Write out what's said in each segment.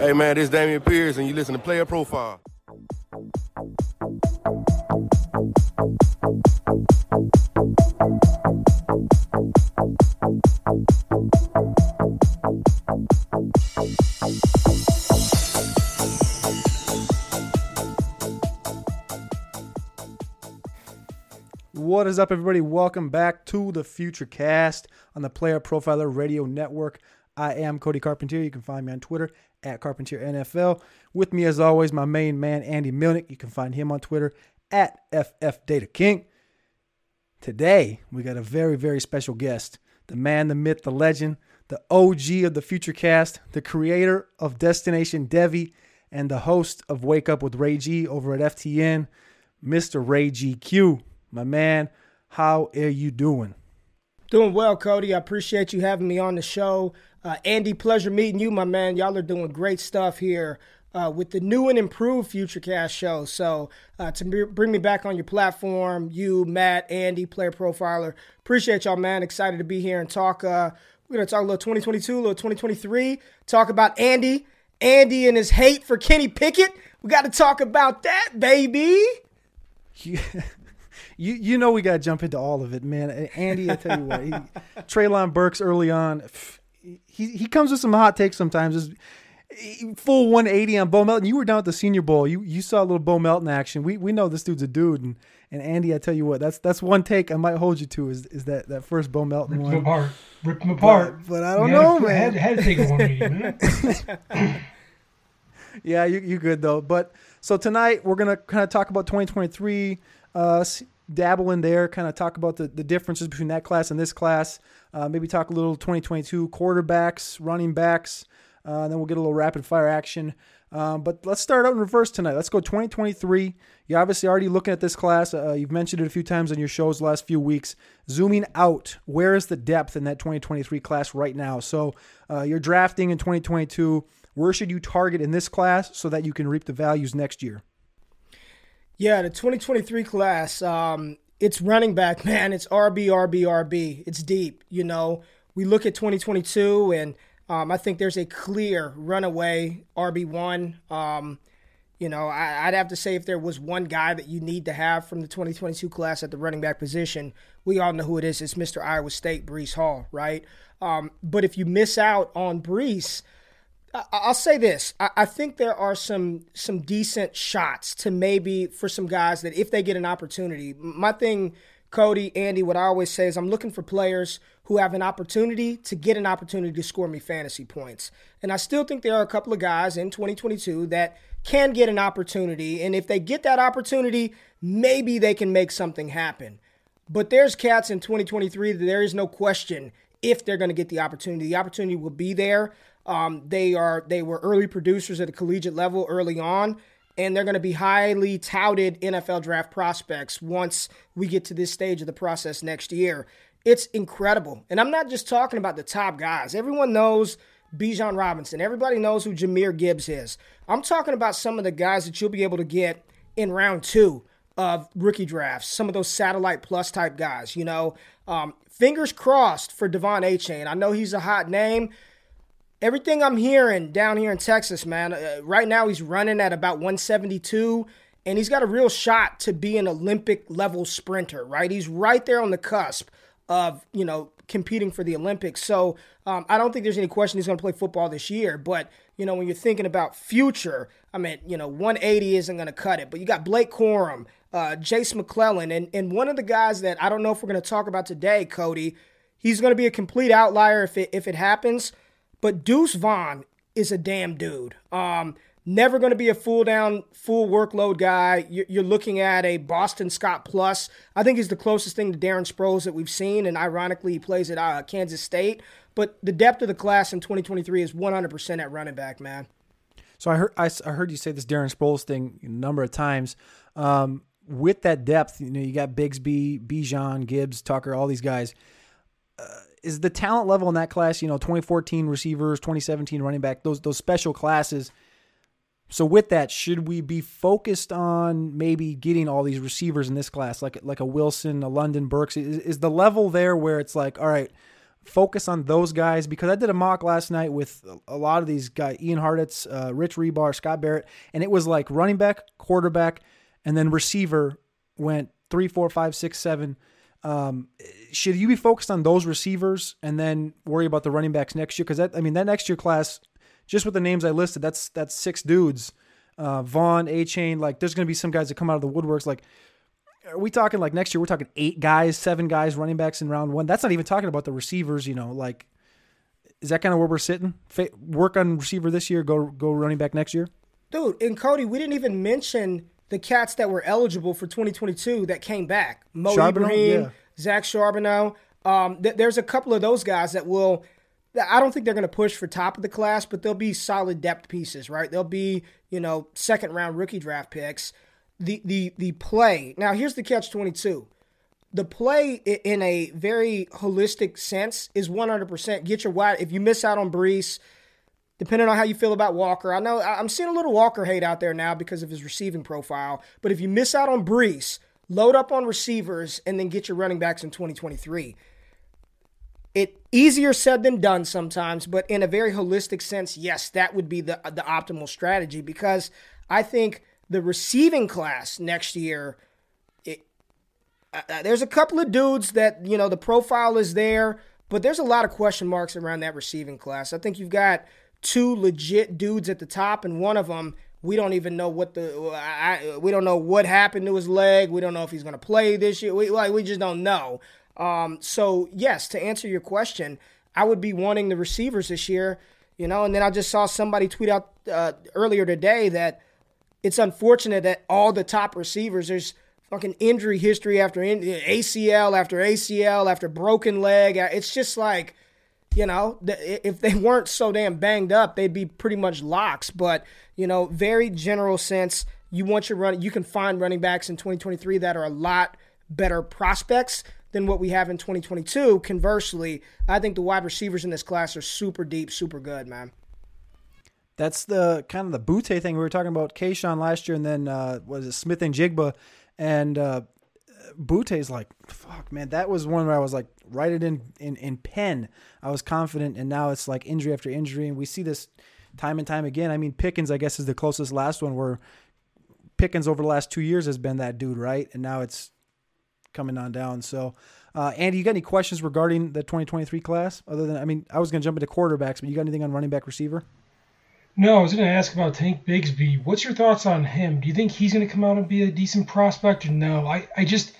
Hey man, this is Dameon Pierce and you listen to Player Profile. What is up, everybody? Welcome back to the Futurecast on the Player Profiler Radio Network. I am Cody Carpentier. You can find me on Twitter at Carpentier NFL. With me, as always, my main man, Andy Mlyniec. You can find him on Twitter at FF Data King. Today, we got a very, very special guest the man, the myth, the legend, the OG of the Futurecast, the creator of Destination Devy, and the host of Wake Up with Ray G over at FTN, Mr. Ray GQ. My man, how are you doing? Doing well, Cody. I appreciate you having me on the show. Uh, Andy, pleasure meeting you, my man. Y'all are doing great stuff here uh, with the new and improved Futurecast show. So uh, to be, bring me back on your platform, you, Matt, Andy, Player Profiler, appreciate y'all, man. Excited to be here and talk. Uh, we're gonna talk a little 2022, a little 2023. Talk about Andy, Andy and his hate for Kenny Pickett. We got to talk about that, baby. Yeah. you you know we got to jump into all of it, man. Andy, I tell you what, he, Treylon Burks early on, he he comes with some hot takes sometimes. It's full 180 on Bo Melton. You were down at the Senior Bowl. You you saw a little Bo Melton action. We we know this dude's a dude, and and Andy, I tell you what, that's that's one take I might hold you to is is that that first Bo Melton Rip one. apart. Rip them apart. But, but I don't know, to, man. Had, had to take a 180, man. Yeah, you you good though. But so tonight we're gonna kind of talk about 2023, uh, dabble in there, kind of talk about the, the differences between that class and this class. Uh, maybe talk a little 2022 quarterbacks, running backs. Uh, and then we'll get a little rapid fire action. Um, but let's start out in reverse tonight. Let's go 2023. You're obviously already looking at this class. Uh, you've mentioned it a few times on your shows the last few weeks. Zooming out, where is the depth in that 2023 class right now? So uh, you're drafting in 2022. Where should you target in this class so that you can reap the values next year? Yeah, the 2023 class, um, it's running back, man. It's RB, RB, RB. It's deep. You know, we look at 2022, and um, I think there's a clear runaway RB1. Um, you know, I, I'd have to say if there was one guy that you need to have from the 2022 class at the running back position, we all know who it is. It's Mr. Iowa State, Breece Hall, right? Um, but if you miss out on Breece, I'll say this: I think there are some some decent shots to maybe for some guys that if they get an opportunity. My thing, Cody, Andy, what I always say is I'm looking for players who have an opportunity to get an opportunity to score me fantasy points, and I still think there are a couple of guys in 2022 that can get an opportunity, and if they get that opportunity, maybe they can make something happen. But there's cats in 2023 that there is no question if they're going to get the opportunity. The opportunity will be there. Um, they are they were early producers at the collegiate level early on, and they're going to be highly touted NFL draft prospects once we get to this stage of the process next year. It's incredible, and I'm not just talking about the top guys. Everyone knows Bijan Robinson. Everybody knows who Jahmyr Gibbs is. I'm talking about some of the guys that you'll be able to get in round two of rookie drafts, some of those satellite plus type guys, you know. Um, fingers crossed for Devon Achane. I know he's a hot name. Everything I'm hearing down here in Texas, man, uh, right now he's running at about 172, and he's got a real shot to be an Olympic level sprinter, right? He's right there on the cusp of, you know, competing for the Olympics. So um, I don't think there's any question he's going to play football this year. But, you know, when you're thinking about future, I mean, you know, 180 isn't going to cut it. But you got Blake Corum, uh, Jase McClellan, and, and one of the guys that I don't know if we're going to talk about today, Cody, he's going to be a complete outlier if it, if it happens. But Deuce Vaughn is a damn dude. Um, never going to be a full down, full workload guy. You're looking at a Boston Scott plus. I think he's the closest thing to Darren Sproles that we've seen, and ironically, he plays at uh, Kansas State. But the depth of the class in 2023 is 100% at running back, man. So I heard I, I heard you say this Darren Sproles thing a number of times. Um, with that depth, you know, you got Bigsby, Bijan, Gibbs, Tucker, all these guys. Uh, is the talent level in that class, you know, 2014 receivers, 2017 running back, those those special classes. So with that, should we be focused on maybe getting all these receivers in this class, like like a Wilson, a London Burks? Is, is the level there where it's like, all right, focus on those guys because I did a mock last night with a lot of these guys, Ian Hartitz, uh, Rich Hribar, Scott Barrett, and it was like running back, quarterback, and then receiver went three, four, five, six, seven. Um, should you be focused on those receivers and then worry about the running backs next year? Because that, I mean, that next year class, just with the names I listed, that's that's six dudes. Uh, Vaughn, Achane, like there's going to be some guys that come out of the woodworks. Like are we talking like next year? We're talking eight guys, seven guys, running backs in round one. That's not even talking about the receivers. You know, like is that kind of where we're sitting? work on receiver this year, go go running back next year. Dude, and Cody, we didn't even mention the cats that were eligible for 2022 that came back. Mo Charbonnet, Ibrahim, yeah. Zach Charbonnet. Um, th- there's a couple of those guys that will. I don't think they're going to push for top of the class, but they'll be solid depth pieces, right? They'll be, you know, second round rookie draft picks the the the play. Now here's the catch 22. The play in a very holistic sense is 100% get your wide. If you miss out on Breece, depending on how you feel about Walker, I know I'm seeing a little Walker hate out there now because of his receiving profile. But if you miss out on Breece, load up on receivers and then get your running backs in 2023. It easier said than done sometimes, but in a very holistic sense, yes, that would be the the optimal strategy because I think the receiving class next year, it, uh, uh, there's a couple of dudes that, you know, the profile is there, but there's a lot of question marks around that receiving class. I think you've got two legit dudes at the top, and one of them, we don't even know what the I, we don't know what happened to his leg. We don't know if he's going to play this year. We like we just don't know. Um, so yes, to answer your question, I would be wanting the receivers this year. You know, and then I just saw somebody tweet out uh, earlier today that it's unfortunate that all the top receivers, there's fucking injury history after in, ACL after ACL after broken leg. It's just like, you know, if they weren't so damn banged up, they'd be pretty much locks. But, you know, very general sense, you want your run, you can find running backs in 2023 that are a lot better prospects than what we have in 2022. Conversely, I think the wide receivers in this class are super deep, super good, man. That's the kind of the Boutte thing we were talking about Kayshon last year, and then uh, was it Smith-Njigba, and uh, is like, fuck, man, that was one where I was like, write it in, in in pen. I was confident, and now it's like injury after injury, and we see this time and time again. I mean, Pickens, I guess, is the closest last one where Pickens over the last two years has been that dude, right? And now it's coming on down. So, uh, Andy, you got any questions regarding the 2023 class? Other than, I mean, I was going to jump into quarterbacks, but you got anything on running back receiver? No, I was going to ask about Tank Bigsby. What's your thoughts on him? Do you think he's going to come out and be a decent prospect or no? I, I just,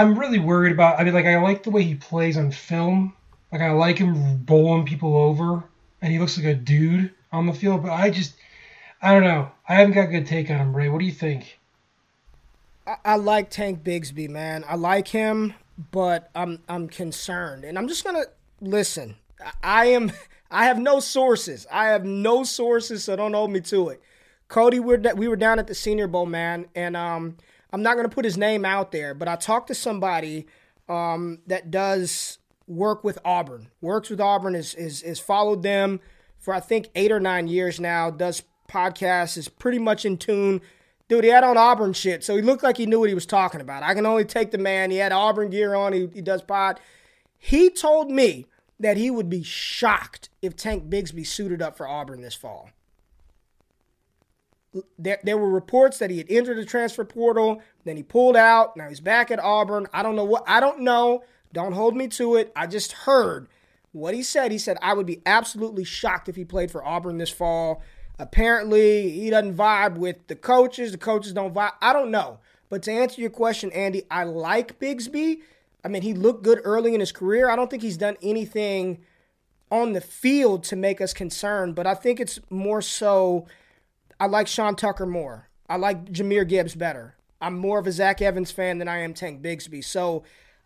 I'm really worried about. I mean, like, I like the way he plays on film. Like, I like him bowling people over, and he looks like a dude on the field. But I just, I don't know. I haven't got a good take on him, Ray. What do you think? I, I like Tank Bigsby, man. I like him, but I'm I'm concerned, and I'm just gonna listen. I am I have no sources. I have no sources, so don't hold me to it. Cody, we're we were down at the Senior Bowl, man, and um, I'm not gonna put his name out there, but I talked to somebody um, that does work with Auburn. Works with Auburn is is is followed them for I think eight or nine years now. Does podcasts is pretty much in tune. Dude, he had on Auburn shit, so he looked like he knew what he was talking about. I can only take the man. He had Auburn gear on. He, he does pod. He told me that he would be shocked if Tank Bigsby suited up for Auburn this fall. There, there were reports that he had entered the transfer portal, then he pulled out. Now he's back at Auburn. I don't know what, I don't know. Don't hold me to it. I just heard what he said. He said, I would be absolutely shocked if he played for Auburn this fall. Apparently, he doesn't vibe with the coaches. The coaches don't vibe. I don't know. But to answer your question, Andy, I like Bigsby I mean, he looked good early in his career. I don't think he's done anything on the field to make us concerned, but I think it's more so. I like Sean Tucker more. I like Jahmyr Gibbs better. I'm more of a Zach Evans fan than I am Tank Bigsby. So,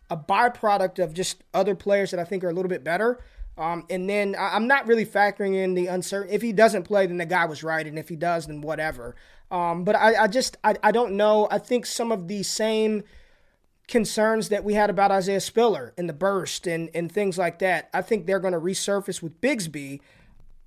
a byproduct of just other players that I think are a little bit better. Um, and then I'm not really factoring in the uncertain. If he doesn't play, then the guy was right, and if he does, then whatever. Um, but I, I just I, I don't know. I think some of the same concerns that we had about Isaiah Spiller and the burst and and things like that. I think they're going to resurface with Bigsby.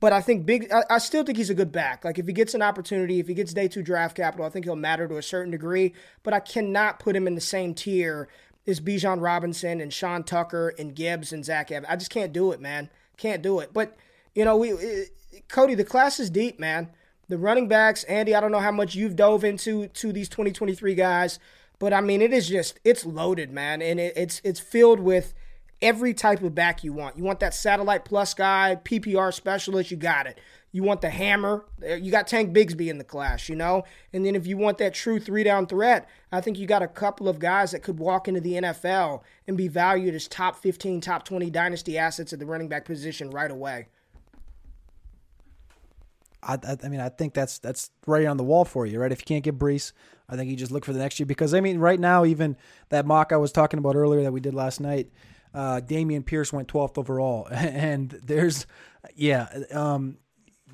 But I think big. I, I, still think he's a good back. Like if he gets an opportunity, if he gets day two draft capital, I think he'll matter to a certain degree. But I cannot put him in the same tier as Bijan Robinson and Sean Tucker and Gibbs and Zach Evans. I just can't do it, man. Can't do it. But you know, we it, Cody, the class is deep, man. The running backs, Andy. I don't know how much you've dove into to these 2023 guys, but I mean, it is just it's loaded, man, and it, it's it's filled with every type of back you want. You want that satellite plus guy, PPR specialist, you got it. You want the hammer, eh, you got Tank Bigsby in the class, you know? And then if you want that true three down threat, I think you got a couple of guys that could walk into the NFL and be valued as top 15, top 20 dynasty assets at the running back position right away. I, I, mean, I think that's that's right on the wall for you, right? If you can't get Breece, I think you just look for the next year because I mean, right now, even that mock I was talking about earlier that we did last night, uh, Dameon Pierce went 12th overall, and there's, yeah, um,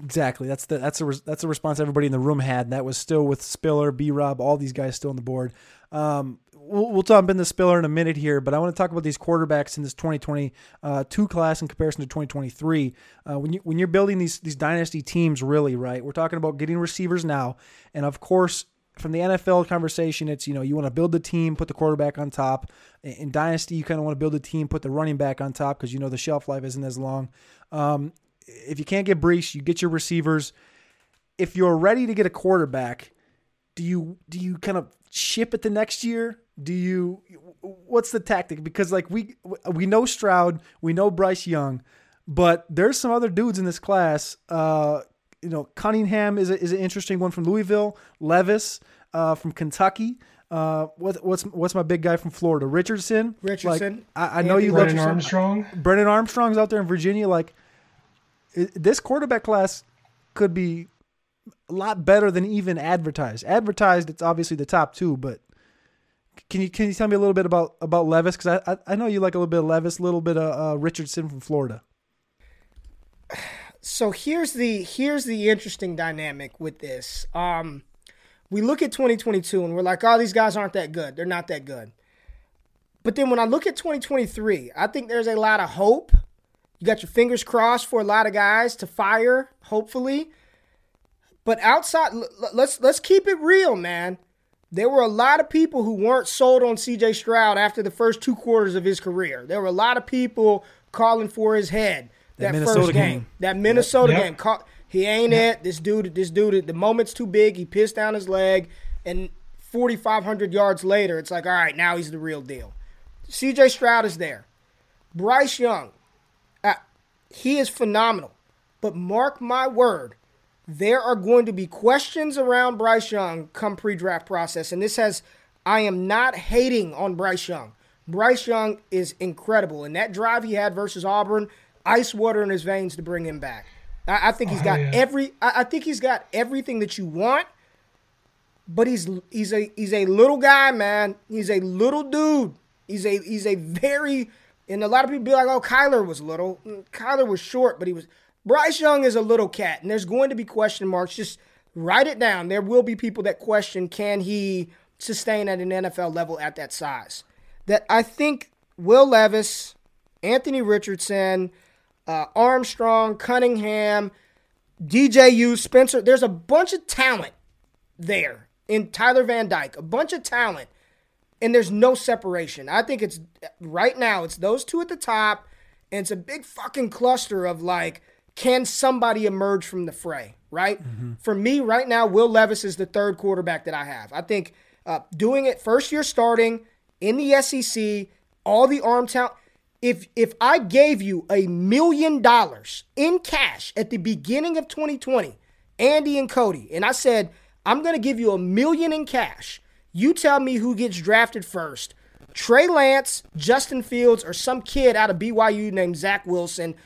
exactly. That's the that's a that's a response everybody in the room had. And that was still with Spiller, B. Rob, all these guys still on the board. Um, we'll, we'll talk about the Spiller in a minute here, but I want to talk about these quarterbacks in this 2022 uh, class in comparison to 2023. Uh, when you when you're building these these dynasty teams, really, right? We're talking about getting receivers now, and of course, from the NFL conversation, it's you know you want to build the team, put the quarterback on top. In dynasty, you kind of want to build a team, put the running back on top because you know the shelf life isn't as long. Um, if you can't get Breece, you get your receivers. If you're ready to get a quarterback, do you do you kind of ship it the next year? Do you what's the tactic? Because like we we know Stroud, we know Bryce Young, but there's some other dudes in this class. Uh, you know, Cunningham is a, is an interesting one from Louisville. Levis uh, from Kentucky. Uh, what, what's what's my big guy from Florida? Richardson. Richardson. Like, I, I know you love Brennan Armstrong. Brennan Armstrong's out there in Virginia. Like this quarterback class could be a lot better than even advertised. Advertised, it's obviously the top two, but can you can you tell me a little bit about about Levis? Because I, I, I know you like a little bit of Levis, a little bit of uh, Richardson from Florida. So here's the here's the interesting dynamic with this. Um, we look at 2022 and we're like, oh, these guys aren't that good. They're not that good. But then when I look at 2023, I think there's a lot of hope. You got your fingers crossed for a lot of guys to fire, hopefully. But outside, let's let's keep it real, man. There were a lot of people who weren't sold on CJ Stroud after the first two quarters of his career. There were a lot of people calling for his head that, that first game. game. That Minnesota yep. game. He ain't yep. it. This dude, this dude, the moment's too big. He pissed down his leg, and 4,500 yards later, it's like, all right, now he's the real deal. CJ Stroud is there. Bryce Young, uh, he is phenomenal. But mark my word, there are going to be questions around Bryce Young come pre-draft process, and this has. I am not hating on Bryce Young. Bryce Young is incredible, and that drive he had versus Auburn, ice water in his veins to bring him back. I, I think he's got oh, yeah. every. I, I think he's got everything that you want, but he's he's a he's a little guy, man. He's a little dude. He's a he's a very and a lot of people be like, oh, Kyler was little. Mm, Kyler was short, but he was Bryce Young is a little cat, and there's going to be question marks. Just write it down. There will be people that question can he sustain at an NFL level at that size. That I think Will Levis, Anthony Richardson, uh, Armstrong, Cunningham, DJU, Spencer. There's a bunch of talent there in Tyler Van Dyke, a bunch of talent, and there's no separation. I think it's right now, it's those two at the top, and it's a big fucking cluster of like, can somebody emerge from the fray, right? Mm-hmm. For me, right now, Will Levis is the third quarterback that I have. I think uh, doing it first year starting in the SEC, all the arm talent. If if I gave you a million dollars in cash at the beginning of 2020, Andy and Cody, and I said I'm to give you a million in cash, you tell me who gets drafted first. Trey Lance, Justin Fields, or some kid out of BYU named Zach Wilson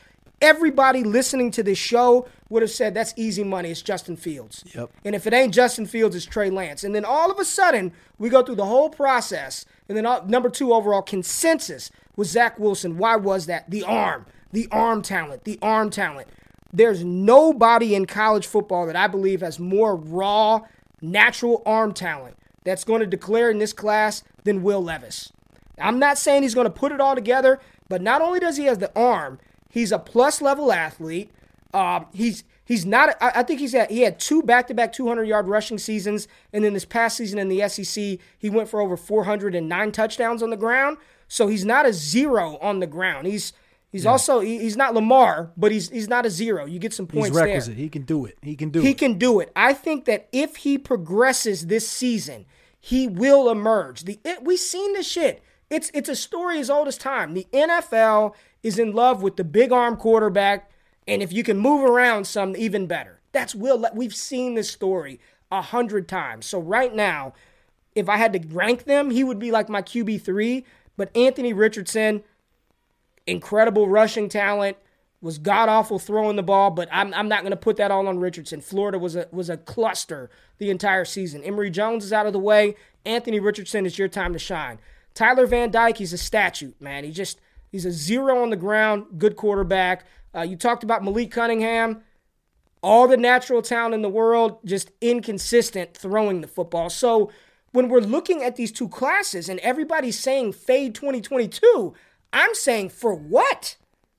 everybody listening to this show would have said that's easy money. It's Justin Fields. Yep. And if it ain't Justin Fields, it's Trey Lance. And then all of a sudden, we go through the whole process. And then uh, number two overall consensus was Zach Wilson. Why was that? The arm, the arm talent, the arm talent. There's nobody in college football that I believe has more raw, natural arm talent that's going to declare in this class than Will Levis. I'm not saying he's going to put it all together, but not only does he have the arm, he's a plus level athlete. Um, he's he's not. I, I think he's at, he had two back to back 200 yard rushing seasons, and then this past season in the SEC, he went for over 409 touchdowns on the ground. So he's not a zero on the ground. He's he's also he, he's not Lamar, but he's he's not a zero. You get some points He's there. requisite. He can do it. He can do He it. can do it. I think that if he progresses this season, he will emerge. The it, we seen this shit. It's it's a story as old as time. The NFL is in love with the big arm quarterback, and if you can move around some, even better. That's Will. We've seen this story a hundred times. So right now, if I had to rank them, he would be like my QB three. But Anthony Richardson, incredible rushing talent, was god awful throwing the ball, but I'm, I'm not going to put that all on Richardson. Florida was a was a cluster the entire season. Emory Jones is out of the way. Anthony Richardson is your time to shine. Tyler Van Dyke, he's a statue, man. He just he's a zero on the ground, good quarterback. Uh, you talked about Malik Cunningham, all the natural talent in the world, just inconsistent throwing the football. So when we're looking at these two classes and everybody's saying fade 2022, I'm saying for what?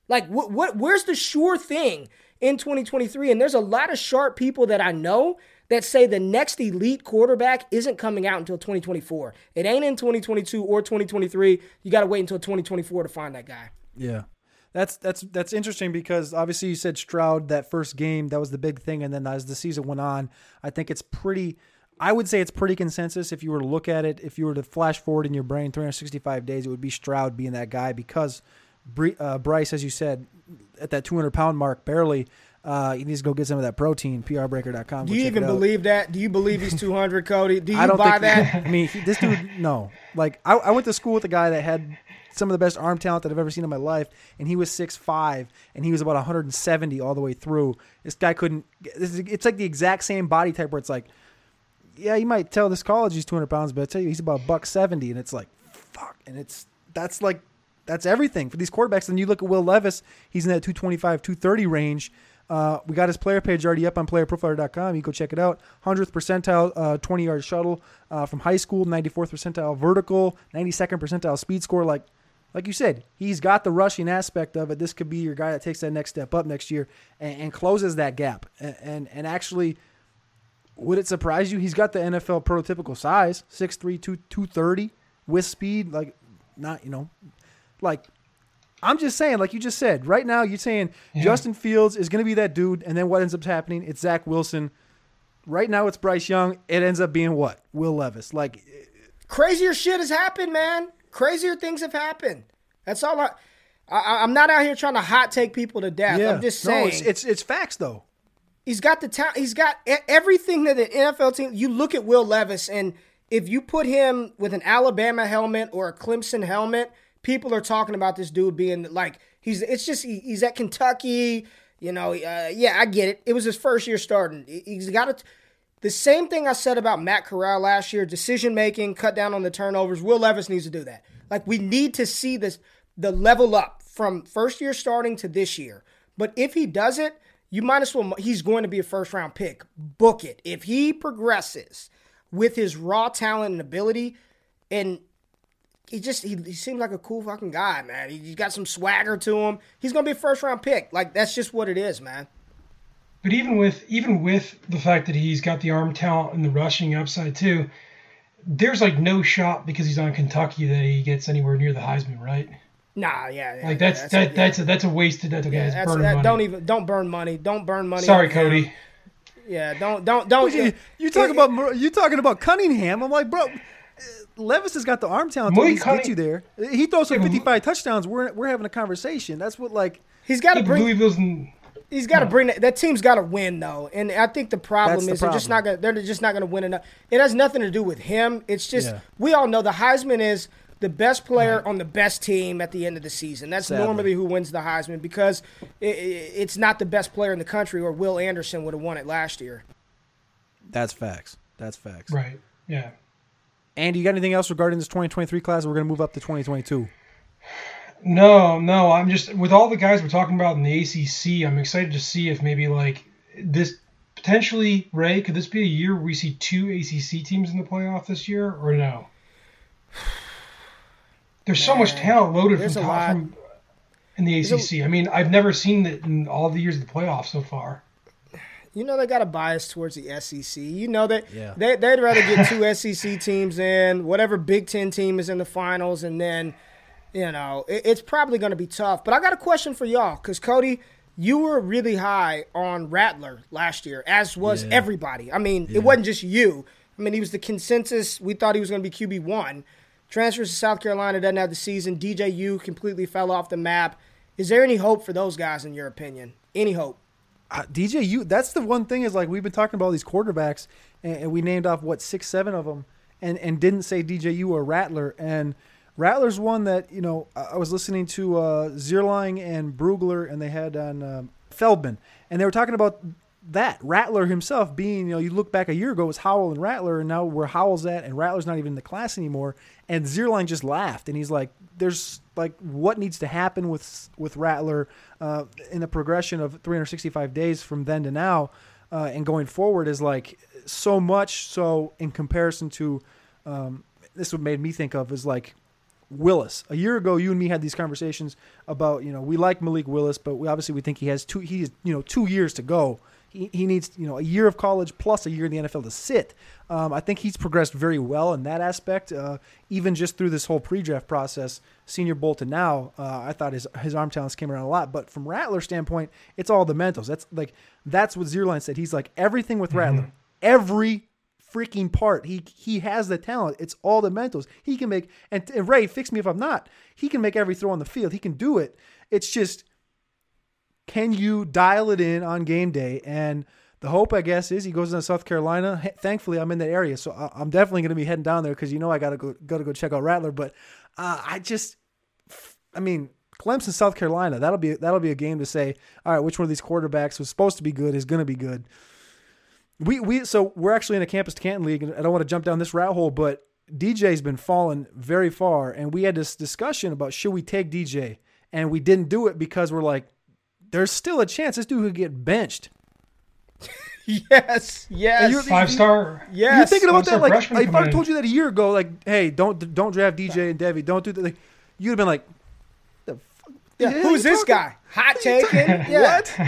Like what what where's the sure thing in 2023? And there's a lot of sharp people that I know that say the next elite quarterback isn't coming out until 2024. It ain't in 2022 or 2023. You got to wait until 2024 to find that guy. Yeah. That's that's that's interesting because obviously you said Stroud that first game that was the big thing, and then as the season went on, I think it's pretty. I would say it's pretty consensus if you were to look at it. If you were to flash forward in your brain 365 days, it would be Stroud being that guy because uh, Bryce, as you said, at that 200 pound mark, barely. Uh, he needs to go get some of that protein. PRBreaker.com. Do you even believe that? Do you believe he's 200, Cody? Do you I don't buy think. that? I mean, he, this dude, no. Like, I, I went to school with a guy that had some of the best arm talent that I've ever seen in my life, and he was 6'5", and he was about 170 all the way through. This guy couldn't. It's like the exact same body type where it's like, yeah, you might tell this college he's 200 pounds, but I tell you, he's about buck 70, and it's like, fuck, and it's that's like that's everything for these quarterbacks. And you look at Will Levis, he's in that 225, 230 range. Uh, we got his player page already up on playerprofiler.com. You go check it out. 100th percentile, uh, 20 yard shuttle uh, from high school, 94th percentile vertical, 92nd percentile speed score. Like, like you said, he's got the rushing aspect of it. This could be your guy that takes that next step up next year and, and closes that gap. And, and and actually, would it surprise you? He's got the NFL prototypical size, 6'3", 2, 230 with speed. Like, not you know, like I'm just saying, like you just said, right now you're saying Justin Fields is going to be that dude, and then what ends up happening? It's Zach Wilson. Right now it's Bryce Young. It ends up being what? Will Levis. Like, Crazier shit has happened, man. Crazier things have happened. That's all I. I I'm not out here trying to hot take people to death. yeah, I'm just no, saying it's, it's it's facts though. he's got the talent. He's got e- everything that an NFL team. You look at Will Levis, and if you put him with an Alabama helmet or a Clemson helmet, people are talking about this dude being like he's. It's just he, he's at Kentucky. You know, uh, yeah, I get it. It was his first year starting. He- He's got it. The same thing I said about Matt Corral last year: decision making, cut down on the turnovers. Will Levis needs to do that. Like we need to see this the level up from first year starting to this year. But if he does it, you might as well. He's going to be a first round pick. Book it. If he progresses with his raw talent and ability, and he just he, he seems like a cool fucking guy, man. He, he's got some swagger to him. He's gonna be a first round pick. Like that's just what it is, man. But even with even with the fact that he's got the arm talent and the rushing upside too, there's like no shot because he's on Kentucky that he gets anywhere near the Heisman, right? Nah, yeah, yeah, Like that's yeah, that yeah. that's a that's a wasted that's okay, Yeah, that's- burning that- money. Don't even don't burn money. Don't burn money. Sorry, on him. Cody. Yeah, don't don't don't. You, you talking about you talking about Cunningham? I'm like, bro. Levis has got the arm talent to at get you there. He throws some Yeah, 55 touchdowns. We're we're having a conversation. That's what like He's got to bring. Louisville's He's got to bring that. That team's got to win though, and I think the problem That's the is they're just not gonna. They're just not gonna win enough. It has nothing to do with him. It's just Yeah. we all know the Heisman is the best player on the best team at the end of the season. That's Sadly. normally who wins the Heisman because i i it's not the best player in the country, or Will Anderson would have won it last year. That's facts. That's facts. Right. Yeah. Andy, you got anything else regarding this 2023 class? We're going to move up to 2022. No, no. I'm just with all the guys we're talking about in the ACC. I'm excited to see if maybe like this potentially Ray. Could this be a year where we see two ACC teams in the playoff this year, or no? There's so much talent loaded from a top from in the ACC. I mean, I've never seen it in all the years of the playoffs so far. You know they got a bias towards the SEC. You know that Yeah. they they'd rather get two SEC teams in, whatever Big Ten team is in the finals, and then you know it, it's probably going to be tough. But I got a question for y'all because Cody, you were really high on Rattler last year, as was Yeah. everybody. I mean, it wasn't just you. I mean, he was the consensus. We thought he was going to be QB one. Transfers to South Carolina, doesn't have the season. DJU completely fell off the map. Is there any hope for those guys, in your opinion? Any hope? Uh, DJ, you that's the one thing is like we've been talking about all these quarterbacks, and, and we named off what six, seven of them, and and didn't say DJU or Rattler, and Rattler's one that you know I was listening to uh, Zierlein and Brugler, and they had on um, Feldman, and they were talking about that Rattler himself being you know you look back a year ago was Howell and Rattler, and now where Howell's at, and Rattler's not even in the class anymore, and Zierlein just laughed, and he's like, there's like what needs to happen with with Rattler uh, in the progression of 365 days from then to now uh, and going forward is like so much so in comparison to um, this what made me think of is like Willis. A year ago, you and me had these conversations about you know we like Malik Willis, but we obviously we think he has two he's you know two years to go. He, he needs you know a year of college plus a year in the NFL to sit. Um, I think he's progressed very well in that aspect. Uh, even just through this whole pre-draft process, Senior Bowl to now, uh, I thought his his arm talents came around a lot. But from Rattler's standpoint, it's all the mentals. That's like that's what Zierlein said. He's like everything with Rattler, every freaking part. He he has the talent. It's all the mentals. He can make and, and Ray, fix me if I'm not. He can make every throw on the field. He can do it. It's just can you dial it in on game day? And the hope, I guess, is he goes into South Carolina. Thankfully, I'm in that area, so I'm definitely going to be heading down there because you know I got to go got to go check out Rattler. But uh, I just, I mean, Clemson, South Carolina. That'll be that'll be a game to say, all right, which one of these quarterbacks was supposed to be good is going to be good. We we so we're actually in a campus to Canton league, and I don't want to jump down this rat hole, but DJ's been falling very far, and we had this discussion about should we take DJ, and we didn't do it because we're like, there's still a chance this dude could get benched. Yes, yes. you- Five star. Yes. You're thinking about that like, like if I told you that a year ago, like, hey, don't don't draft DJ and Devy, don't do that. Like, you'd have been like, the fuck, Yeah, the who's this talking- guy? Hot taking? Yeah. What?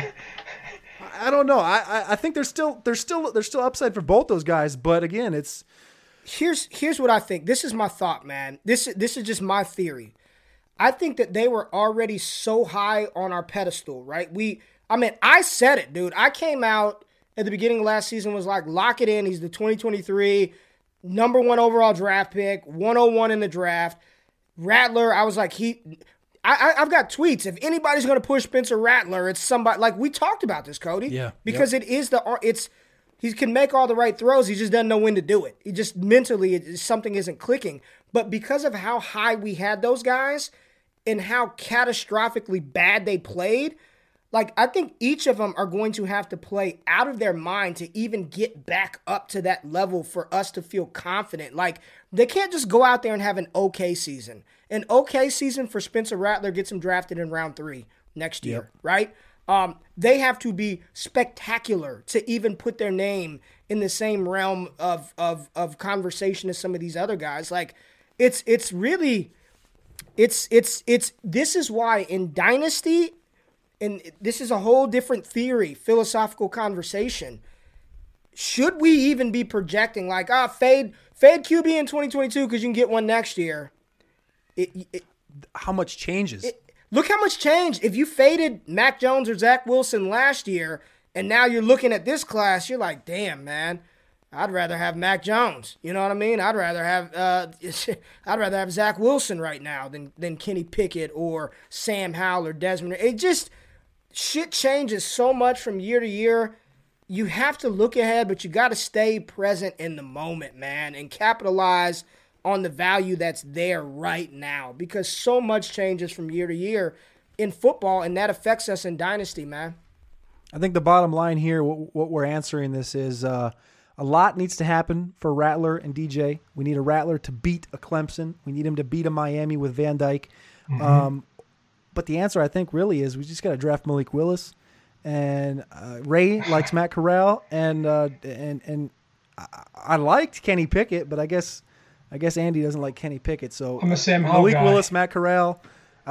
I don't know. I, I I think there's still there's still there's still upside for both those guys, but again, it's Here's here's what I think. This is my thought, man. This this is just my theory. I think that they were already so high on our pedestal, right? We I mean, I said it, dude. I came out at the beginning of last season was like, lock it in. He's the 2023 number one overall draft pick, 101 in the draft. Rattler, I was like, he. I, I've got tweets. If anybody's going to push Spencer Rattler, it's somebody like we talked about this, Cody. Yeah. Because it is the it's he can make all the right throws. He just doesn't know when to do it. He just mentally it, something isn't clicking. But because of how high we had those guys and how catastrophically bad they played, like I think each of them are going to have to play out of their mind to even get back up to that level for us to feel confident. Like they can't just go out there and have an okay season. An okay season for Spencer Rattler gets him drafted in round three next year, right? Um, they have to be spectacular to even put their name in the same realm of of of conversation as some of these other guys. Like it's it's really it's it's it's this is why in dynasty and this is a whole different theory, philosophical conversation. Should we even be projecting like ah fade fade QB in 2022 because you can get one next year? It, it, how much changes. look how much changed. If you faded Mac Jones or Zach Wilson last year, and now you're looking at this class, you're like, damn man, I'd rather have Mac Jones. You know what I mean? I'd rather have uh, I'd rather have Zach Wilson right now than than Kenny Pickett or Sam Howell or Desmond. It just shit changes so much from year to year. You have to look ahead, but you got to stay present in the moment, man, and capitalize on the value that's there right now because so much changes from year to year in football, and that affects us in dynasty, man. I think the bottom line here, what, what we're answering this is uh, a lot needs to happen for Rattler and DJ. We need a Rattler to beat a Clemson. We need him to beat a Miami with Van Dyke. Mm-hmm. Um, but the answer, I think, really is we just got to draft Malik Willis. And uh, Ray likes Matt Corral, and uh, and and I, I, liked Kenny Pickett, but I guess I guess Andy doesn't like Kenny Pickett. So I'm a Sam Howell Malik guy. Willis, Matt Corral.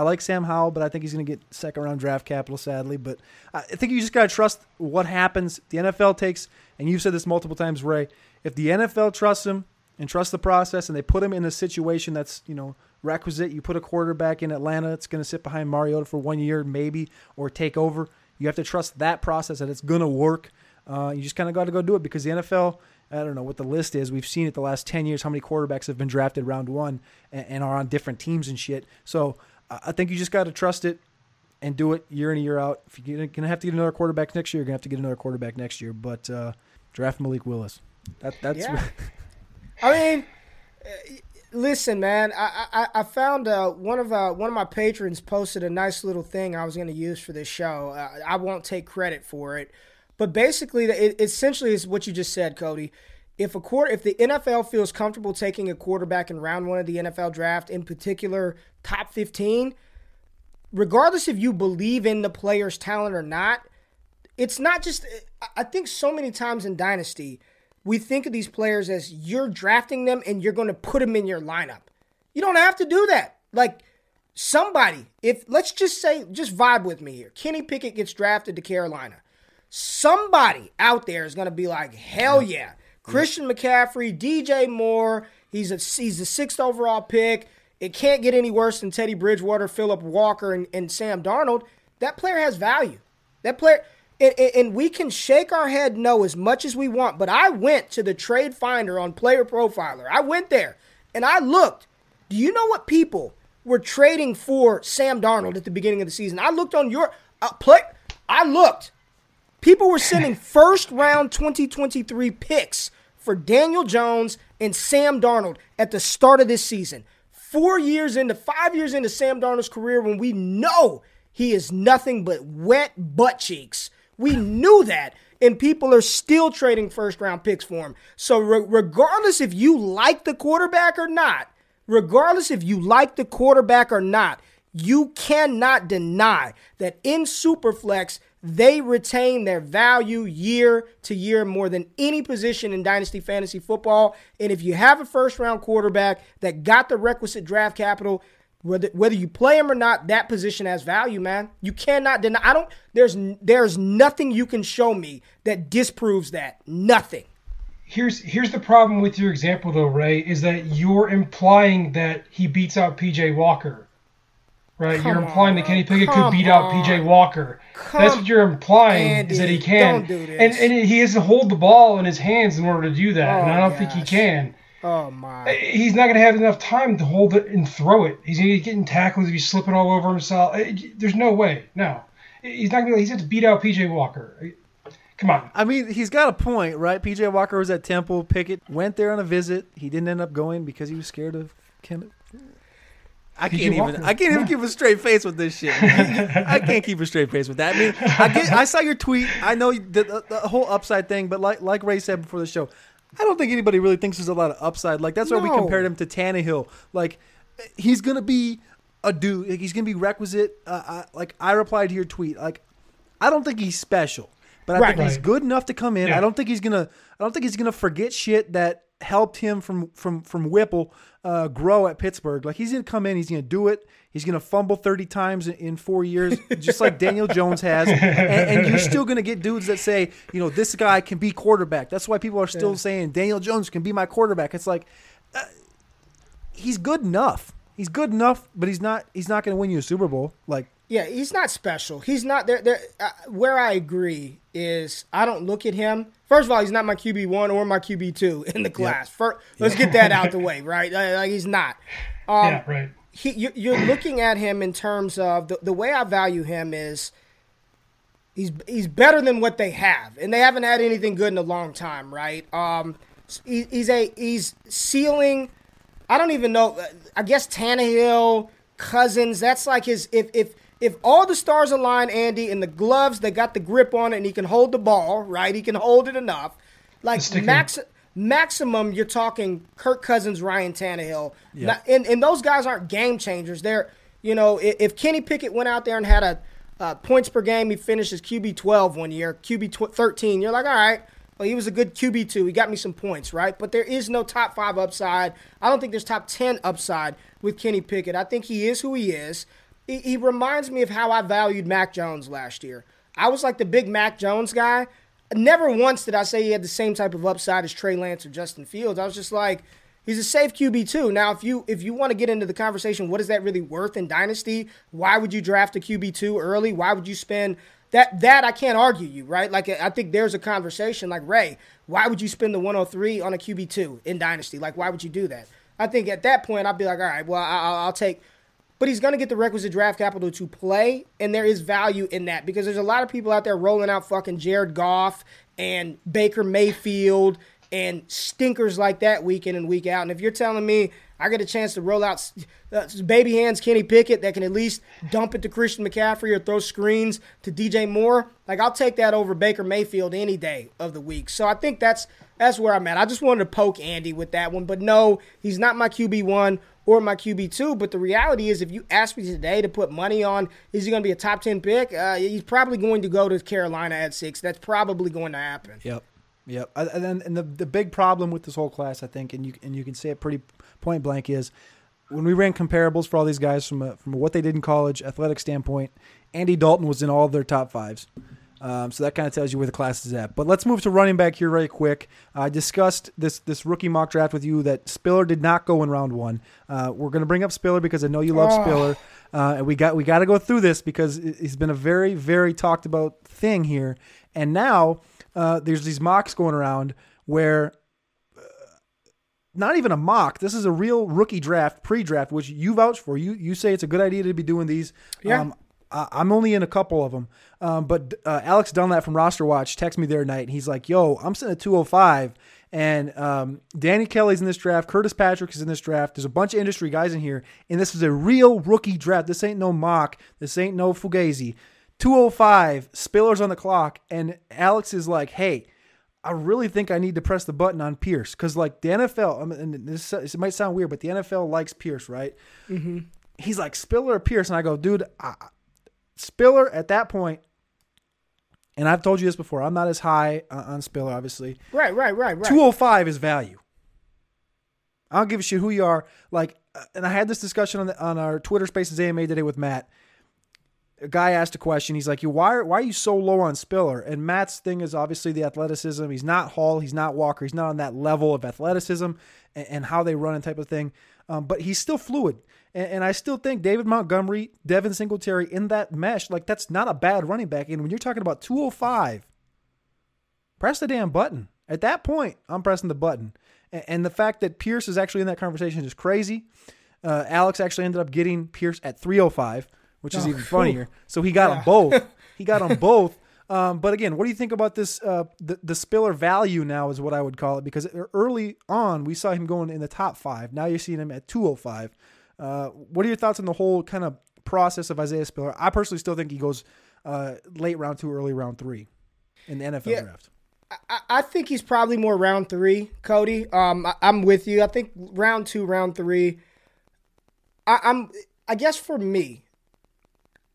I like Sam Howell, but I think he's going to get second round draft capital, sadly. But I think you just got to trust what happens. The NFL takes, and you've said this multiple times, Ray. If the NFL trusts him and trusts the process, and they put him in a situation that's you know requisite, you put a quarterback in Atlanta, it's going to sit behind Mariota for one year, maybe, or take over. You have to trust that process that it's going to work. Uh, you just kind of got to go do it because the NFL. I don't know what the list is. We've seen it the last 10 years how many quarterbacks have been drafted round one and, and are on different teams and shit. So I think you just got to trust it and do it year in and year out. If you're going to have to get another quarterback next year, you're going to have to get another quarterback next year. But uh, draft Malik Willis. That, that's. Yeah. I mean, uh, listen, man. I I, I found uh, one of uh, one of my patrons posted a nice little thing I was going to use for this show. Uh, I won't take credit for it, but basically, it essentially is what you just said, Cody. If a quarter, if the NFL feels comfortable taking a quarterback in round one of the NFL draft, in particular top 15, regardless if you believe in the player's talent or not, it's not just, I think so many times in Dynasty, we think of these players as you're drafting them and you're going to put them in your lineup. You don't have to do that. Like, somebody, if, let's just say, just vibe with me here. Kenny Pickett gets drafted to Carolina. Somebody out there is going to be like, hell yeah. Christian McCaffrey, DJ Moore, he's a, he's a sixth overall pick. It can't get any worse than Teddy Bridgewater, Philip Walker, and, and Sam Darnold. That player has value. That player, and, and, we can shake our head no as much as we want, but I went to the trade finder on Player Profiler. I went there and I looked. Do you know what people were trading for Sam Darnold at the beginning of the season? I looked on your uh, play. I looked. People were sending first round 2023 picks for Daniel Jones and Sam Darnold at the start of this season four years into, five years into Sam Darnold's career when we know he is nothing but wet butt cheeks. We knew that. And people are still trading first round picks for him. So, re- regardless if you like the quarterback or not, regardless if you like the quarterback or not, you cannot deny that in Superflex, they retain their value year to year more than any position in Dynasty Fantasy Football. And if you have a first round quarterback that got the requisite draft capital, whether whether you play him or not, that position has value, man. You cannot deny. I don't. There's there's nothing you can show me that disproves that. Nothing. Here's here's the problem with your example though, Ray, is that you're implying that he beats out PJ Walker right? Come You're implying on, that Kenny Pickett could beat on. out PJ Walker. Come That's what you're implying Andy, is that he can. Do and and he has to hold the ball in his hands in order to do that, oh, and I oh, don't gosh. think he can. Oh my! Uh, he's not going to have enough time to hold it and throw it. He's going to get getting tackled. He's going to be slipping all over himself. Uh, there's no way. No, he's not going to. He's going to beat out PJ Walker. Uh, come on. I mean, he's got a point, right? PJ Walker was at Temple. Pickett went there on a visit. He didn't end up going because he was scared of Ken, I can't even. I can't even keep a straight face with this shit. I can't keep a straight face with that. I mean, I, get, I saw your tweet. I know the, the, whole upside thing, but like like Ray said before the show, I don't think anybody really thinks there's a lot of upside. Like that's why no. we compared him to Tannehill. Like he's gonna be a dude. Like, he's gonna be requisite. Uh, I, like I replied to your tweet. Like I don't think he's special, but I right, think right. he's good enough to come in. Yeah. I don't think he's gonna. I don't think he's gonna forget shit that helped him from from from Whipple uh, grow at Pittsburgh. Like he's gonna come in, he's gonna do it. He's gonna fumble thirty times in, in four years, just like Daniel Jones has. And, and, you're still gonna get dudes that say, you know, this guy can be quarterback. That's why people are still yeah. saying Daniel Jones can be my quarterback. It's like uh, he's good enough. He's good enough, but he's not. He's not gonna win you a Super Bowl. Like yeah, he's not special. He's not there. There, uh, where I agree is I don't look at him. First of all, he's not my QB one or my QB two in the class. Yep. First, let's get that out the way, right? Like he's not. Um, yeah, right. He, you're looking at him in terms of the, the way I value him is he's he's better than what they have, and they haven't had anything good in a long time, right? Um, he, he's a he's ceiling I don't even know. I guess Tannehill, Cousins. That's like his. If if if all the stars align, Andy, and the gloves they got the grip on it, and he can hold the ball, right? He can hold it enough. Like max maximum, you're talking Kirk Cousins, Ryan Tannehill, Not, and and those guys aren't game changers. They're you know if, if Kenny Pickett went out there and had a uh, points per game, he finished as QB 12 one year, QB tw- 13. You're like, all right, well, he was a good QB two. He got me some points, right? But there is no top five upside. I don't think there's top 10 upside with Kenny Pickett. I think he is who he is. He, he reminds me of how I valued Mac Jones last year. I was like the big Mac Jones guy. Never once did I say he had the same type of upside as Trey Lance or Justin Fields. I was just like, he's a safe QB too. Now, if you if you want to get into the conversation, what is that really worth in dynasty? Why would you draft a QB two early? Why would you spend that that I can't argue you, right? Like I think there's a conversation like Ray, why would you spend the 103 on a QB two in dynasty? Like why would you do that? I think at that point I'd be like, all right, well I'll, I'll take, but he's going to get the requisite draft capital to play, and there is value in that because there's a lot of people out there rolling out fucking Jared Goff and Baker Mayfield and stinkers like that week in and week out. And if you're telling me I get a chance to roll out uh, baby hands Kenny Pickett that can at least dump it to Christian McCaffrey or throw screens to DJ Moore, like I'll take that over Baker Mayfield any day of the week. So I think that's that's where I'm at. I just wanted to poke Andy with that one, but no, he's not my QB one or my QB two. But the reality is, if you ask me today to put money on, is he going to be a top ten pick? Uh, he's probably going to go to Carolina at six. That's probably going to happen. Yep. Yep. And then and the the big problem with this whole class, I think, and you and you can say it pretty point blank, is when we ran comparables for all these guys from a, from what they did in college, athletic standpoint, Andy Dalton was in all of their top fives. Um, so that kind of tells you where the class is at. But let's move to running back here really quick. I discussed this this rookie mock draft with you that Spiller did not go in round one. Uh, we're going to bring up Spiller because I know you love oh. Spiller, uh, and we got we got to go through this because he's been a very very talked about thing here. And now uh, there's these mocks going around where uh, not even a mock. This is a real rookie draft, pre-draft, which you vouch for. You you say it's a good idea to be doing these. Yeah. Um, I'm only in a couple of them, um, but uh, Alex Dunlap from Roster Watch texted me the other night, and he's like, "Yo, I'm sitting at 205, and um, Danny Kelly's in this draft, Curtis Patrick is in this draft. There's a bunch of industry guys in here, and this is a real rookie draft. This ain't no mock. This ain't no fugazi. 205, Spiller's on the clock, and Alex is like, hey, I really think I need to press the button on Pierce because, like, the NFL, I mean, this, this, might sound weird, but the NFL likes Pierce, right? Mm-hmm. He's like, Spiller or Pierce? And I go, dude, I, Spiller at that point, and I've told you this before, I'm not as high on Spiller, obviously. Right, right, right, right. 205 is value. I don't give a shit who you are. Like, uh, and I had this discussion on, the, on our Twitter Spaces AMA today with Matt a guy asked a question. He's like, "You "Why are, why are you so low on Spiller?" And Matt's thing is obviously the athleticism. He's not Hall. He's not Walker. He's not on that level of athleticism and, and how they run and type of thing. Um, but he's still fluid. And, and, I still think David Montgomery, Devin Singletary in that mesh, like that's not a bad running back. And when you're talking about 205, press the damn button. At that point, I'm pressing the button. And, and the fact that Pierce is actually in that conversation is crazy. Uh, Alex actually ended up getting Pierce at 305 which is oh, even funnier. So he got yeah. them both. He got them both. Um, but again, what do you think about this? Uh, the, the Spiller value now is what I would call it because early on we saw him going in the top five. Now you're seeing him at 205. Uh, what are your thoughts on the whole kind of process of Isaiah Spiller? I personally still think he goes uh, late round two, early round three in the NFL yeah. draft. I, I think he's probably more round three, Cody. Um, I, am with you. I think round two, round three. I, I'm. I guess for me,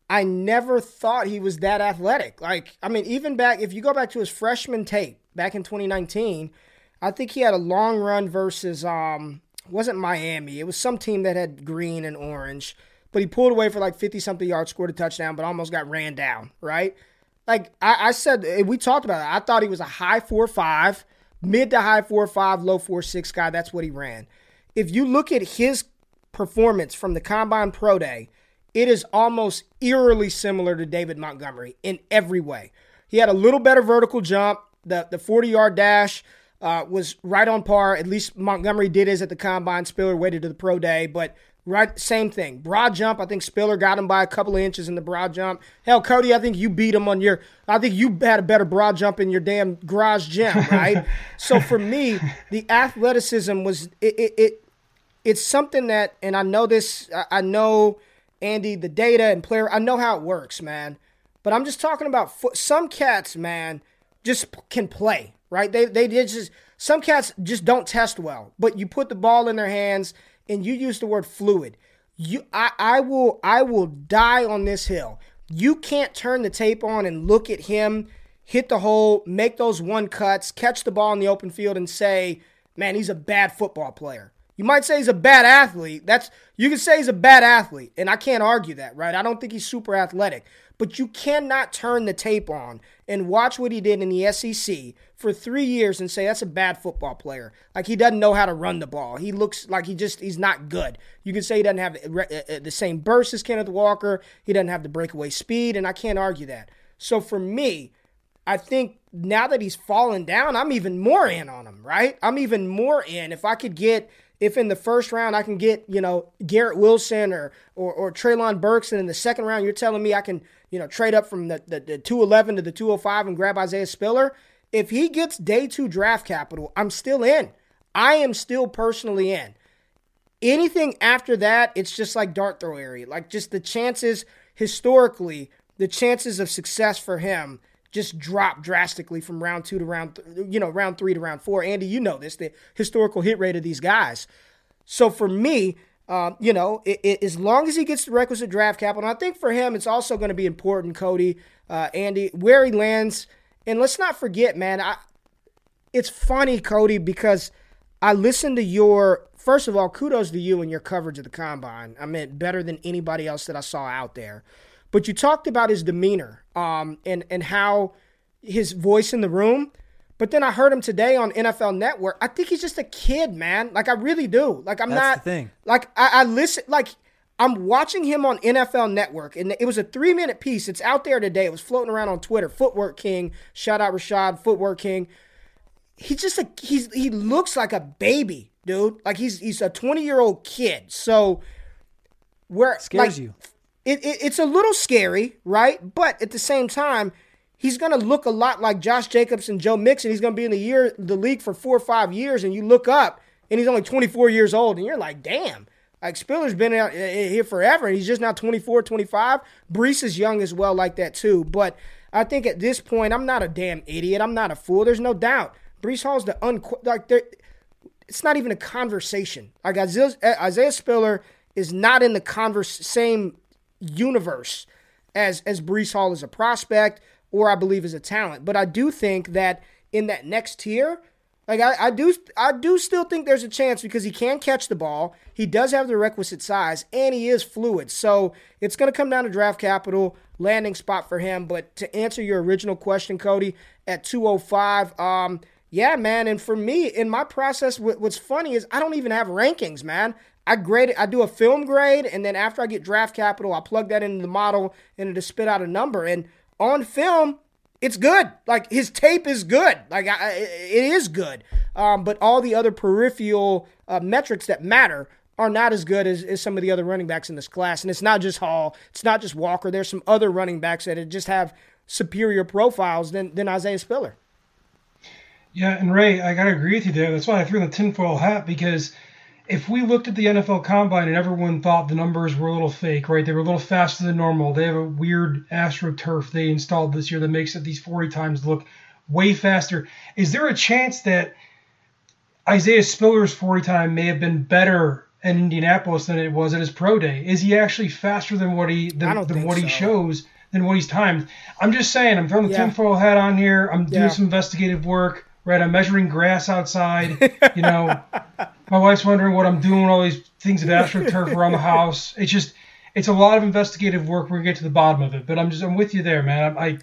I never thought he was that athletic. Like, I mean, even back, if you go back to his freshman tape back in 2019, I think he had a long run versus, um, wasn't Miami. It was some team that had green and orange, but he pulled away for like 50 something yards, scored a touchdown, but almost got ran down, right? Like I, I said, eh, we talked about it. I thought he was a high 4 5, mid to high 4 5, low 4 6 guy. That's what he ran. If you look at his performance from the Combine Pro Day, it is almost eerily similar to David Montgomery in every way. He had a little better vertical jump. The the 40 yard dash uh, was right on par. At least Montgomery did his at the combine. Spiller waited to the pro day, but right same thing. Broad jump. I think Spiller got him by a couple of inches in the broad jump. Hell, Cody, I think you beat him on your. I think you had a better broad jump in your damn garage gym, right? so for me, the athleticism was it, it, it it's something that, and I know this, I know Andy, the data and player, I know how it works, man. But I'm just talking about some cats, man, just can play, right? They they did just some cats just don't test well. But you put the ball in their hands and you use the word fluid. You I, I will I will die on this hill. You can't turn the tape on and look at him hit the hole, make those one cuts, catch the ball in the open field and say, "Man, he's a bad football player." You might say he's a bad athlete. That's you can say he's a bad athlete, and I can't argue that, right? I don't think he's super athletic, but you cannot turn the tape on and watch what he did in the SEC for 3 years and say that's a bad football player. Like he doesn't know how to run the ball. He looks like he just he's not good. You can say he doesn't have the, uh, uh, the same burst as Kenneth Walker. He doesn't have the breakaway speed, and I can't argue that. So for me, I think now that he's fallen down, I'm even more in on him, right? I'm even more in. If I could get if in the first round I can get, you know, Garrett Wilson or or, or Treylon Burks, and in the second round you're telling me I can, you know, trade up from the, the, the 211 to the 205 and grab Isaiah Spiller. If he gets day two draft capital, I'm still in. I am still personally in. Anything after that, it's just like dart throw area. Like just the chances historically, the chances of success for him just drop drastically from round two to round, th- you know, round three to round four. Andy, you know this, the historical hit rate of these guys. So for me, um, you know, it, it, as long as he gets the requisite draft capital, I think for him it's also going to be important, Cody, uh, Andy, where he lands. And let's not forget, man, I, it's funny, Cody, because I listened to your, first of all, kudos to you and your coverage of the combine. I mean, better than anybody else that I saw out there. But you talked about his demeanor um, and and how his voice in the room. But then I heard him today on NFL Network. I think he's just a kid, man. Like I really do. Like I'm That's not. The thing. Like I, I listen. Like I'm watching him on NFL Network, and it was a three minute piece. It's out there today. It was floating around on Twitter. Footwork King, shout out Rashad, Footwork King. He's just a he's he looks like a baby, dude. Like he's he's a 20 year old kid. So where scares like, you it, it, it's a little scary, right? But at the same time, he's going to look a lot like Josh Jacobs and Joe Mixon. He's going to be in the year the league for four or five years, and you look up and he's only 24 years old, and you're like, damn. Like Spiller's been out eh, eh, here forever, and he's just now 24, 25. Breece is young as well, like that too. But I think at this point, I'm not a damn idiot. I'm not a fool. There's no doubt. Breece Hall's the un like. It's not even a conversation. Like Isaiah, Isaiah Spiller is not in the converse same universe as as Breece Hall as a prospect or I believe is a talent. But I do think that in that next tier, like I, I do I do still think there's a chance because he can catch the ball. He does have the requisite size and he is fluid. So it's gonna come down to draft capital, landing spot for him. But to answer your original question, Cody, at 205, um, yeah, man. And for me, in my process, what's funny is I don't even have rankings, man. I grade it, I do a film grade, and then after I get draft capital, I plug that into the model and it'll spit out a number. And on film, it's good. Like his tape is good. Like I, it is good. Um, but all the other peripheral uh, metrics that matter are not as good as, as some of the other running backs in this class. And it's not just Hall, it's not just Walker. There's some other running backs that just have superior profiles than than Isaiah Spiller. Yeah, and Ray, I gotta agree with you there. That's why I threw the tinfoil hat because if we looked at the NFL Combine and everyone thought the numbers were a little fake, right? They were a little faster than normal. They have a weird AstroTurf they installed this year that makes it these 40 times look way faster. Is there a chance that Isaiah Spiller's 40 time may have been better in Indianapolis than it was at his pro day? Is he actually faster than what he than, than what so. he shows than what he's timed? I'm just saying. I'm throwing the yeah. tinfoil hat on here. I'm yeah. doing some investigative work right? I'm measuring grass outside. You know, my wife's wondering what I'm doing, all these things of astroturf around the house. It's just, it's a lot of investigative work. We're gonna get to the bottom of it, but I'm just, I'm with you there, man. I, I,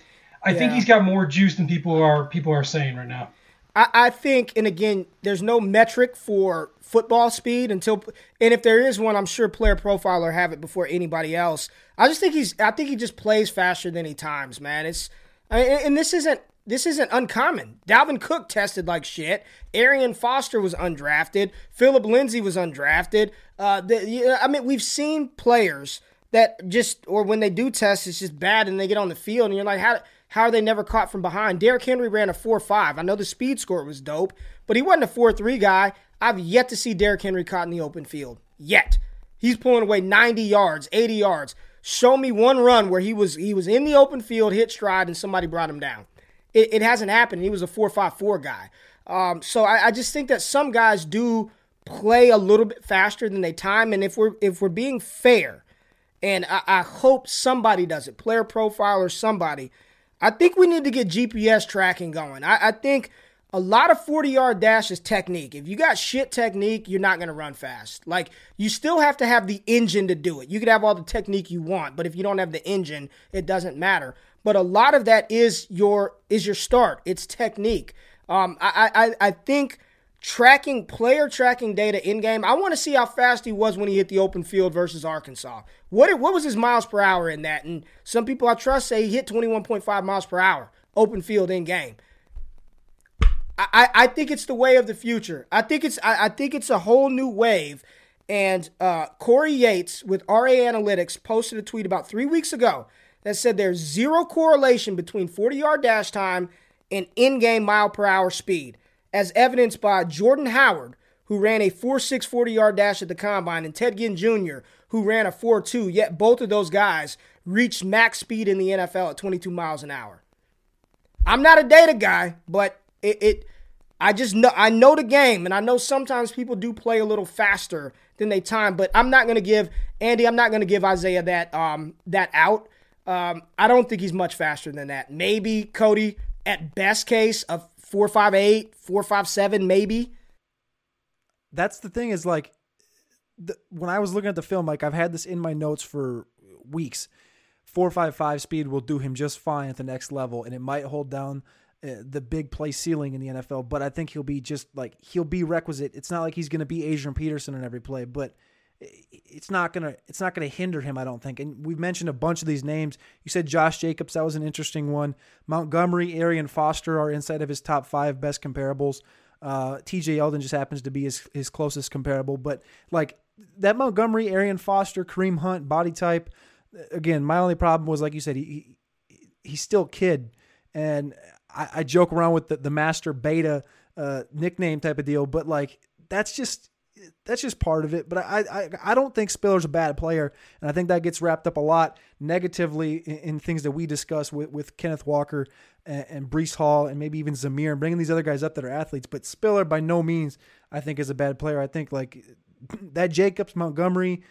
I yeah. think he's got more juice than people are, people are saying right now. I, I think, and again, there's no metric for football speed until, and if there is one, I'm sure Player Profiler have it before anybody else. I just think he's, I think he just plays faster than he times, man. It's, I, and this isn't this isn't uncommon. Dalvin Cook tested like shit. Arian Foster was undrafted. Phillip Lindsay was undrafted. Uh, the, I mean, we've seen players that just, or when they do test, it's just bad and they get on the field and you're like, how, how are they never caught from behind? Derrick Henry ran a 4 5. I know the speed score was dope, but he wasn't a 4 3 guy. I've yet to see Derrick Henry caught in the open field. Yet. He's pulling away 90 yards, 80 yards. Show me one run where he was he was in the open field, hit stride, and somebody brought him down. It, it hasn't happened. He was a four five four guy. Um, so I, I just think that some guys do play a little bit faster than they time. And if we're if we're being fair, and I, I hope somebody does it, player profile or somebody, I think we need to get GPS tracking going. I, I think a lot of 40 yard dash is technique. If you got shit technique, you're not going to run fast. Like, you still have to have the engine to do it. You could have all the technique you want, but if you don't have the engine, it doesn't matter. But a lot of that is your is your start. It's technique. Um, I, I I think tracking player tracking data in game. I want to see how fast he was when he hit the open field versus Arkansas. What what was his miles per hour in that? And some people I trust say he hit 21.5 miles per hour open field in game. I, I think it's the way of the future. I think it's I, I think it's a whole new wave. And uh, Corey Yates with RA Analytics posted a tweet about three weeks ago that said there's zero correlation between 40 yard dash time and in game mile per hour speed, as evidenced by Jordan Howard, who ran a 4.6 40 yard dash at the combine, and Ted Ginn Jr., who ran a 4.2. Yet both of those guys reached max speed in the NFL at 22 miles an hour. I'm not a data guy, but it, it I just know I know the game, and I know sometimes people do play a little faster than they time. But I'm not to give Andy. I'm not to give Isaiah that um that out. Um, I don't think he's much faster than that. Maybe Cody at best case of four five eight, four five seven, maybe. That's the thing is like, the, when I was looking at the film, like I've had this in my notes for weeks. Four five five speed will do him just fine at the next level, and it might hold down uh, the big play ceiling in the NFL, but I think he'll be just like he'll be requisite. It's not like he's going to be Adrian Peterson in every play, but it's not gonna it's not gonna hinder him. I don't think. And we've mentioned a bunch of these names. You said Josh Jacobs, that was an interesting one. Montgomery, Arian Foster are inside of his top five best comparables. Uh, T.J. Yeldon just happens to be his his closest comparable, but like that Montgomery, Arian Foster, Kareem Hunt body type. Again, my only problem was like you said, he, he he's still kid, and I, I joke around with the, the master beta uh, nickname type of deal, but like that's just that's just part of it. But I, I I don't think Spiller's a bad player, and I think that gets wrapped up a lot negatively in, in things that we discuss with, with Kenneth Walker and, and Breece Hall and maybe even Zamir and bringing these other guys up that are athletes. But Spiller, by no means, I think is a bad player. I think like that Jacobs Montgomery.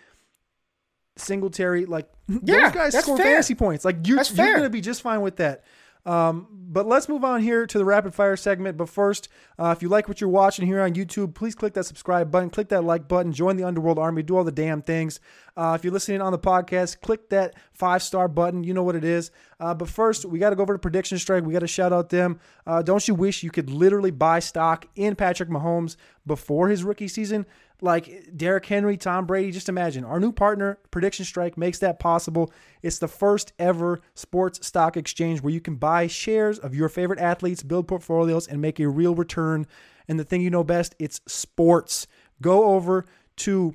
Singletary, like yeah, those guys score fair. fantasy points. Like you're, you're going to be just fine with that. Um, but let's move on here to the rapid fire segment. But first, uh, if you like what you're watching here on YouTube, please click that subscribe button, click that like button, join the Underworld Army, do all the damn things. Uh, if you're listening on the podcast, click that five star button. You know what it is. Uh, but first, we got to go over to Prediction Strike. We got to shout out them. Uh, don't you wish you could literally buy stock in Patrick Mahomes before his rookie season? Like Derrick Henry, Tom Brady. Just imagine our new partner, Prediction Strike, makes that possible. It's the first ever sports stock exchange where you can buy shares of your favorite athletes, build portfolios, and make a real return. And the thing you know best, it's sports. Go over to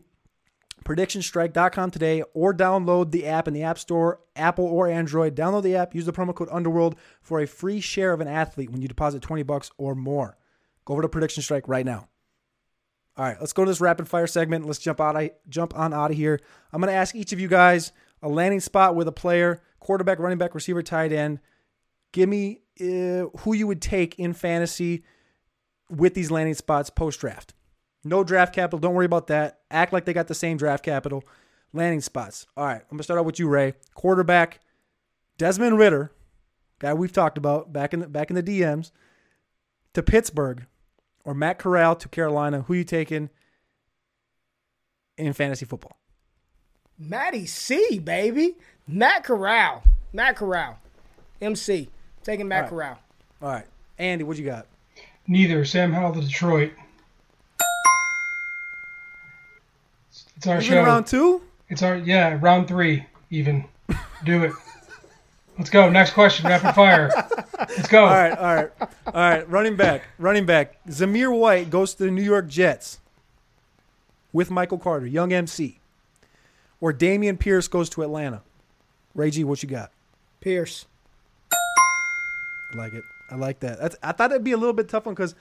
predictionstrike.com today or download the app in the App Store, Apple or Android. Download the app, use the promo code Underworld for a free share of an athlete when you deposit 20 bucks or more. Go over to Prediction Strike right now. All right, let's go to this rapid fire segment. Let's jump out. I jump on out of here. I'm going to ask each of you guys a landing spot with a player, quarterback, running back, receiver, tight end. Give me uh, who you would take in fantasy with these landing spots post draft. No draft capital. Don't worry about that. Act like they got the same draft capital. Landing spots. All right, I'm gonna start out with you, Ray. Quarterback, Desmond Ridder, guy we've talked about back in the, back in the DMs, to Pittsburgh or Matt Corral to Carolina, who you taking in fantasy football? Matty C, baby. Matt Corral. Matt Corral. MC. Taking Matt All right. Corral. All right. Andy, what you got? Neither. Sam Howell to Detroit. It's our Even show. round two? It's our yeah round three even. Do it. Let's go. Next question. Rapid fire. Let's go. All right, all right. All right. Running back. Running back. Zamir White goes to the New York Jets with Michael Carter, young MC. Or Dameon Pierce goes to Atlanta. Ray G, what you got? Pierce. I like it. I like that. That's, I thought it'd be a little bit tough one because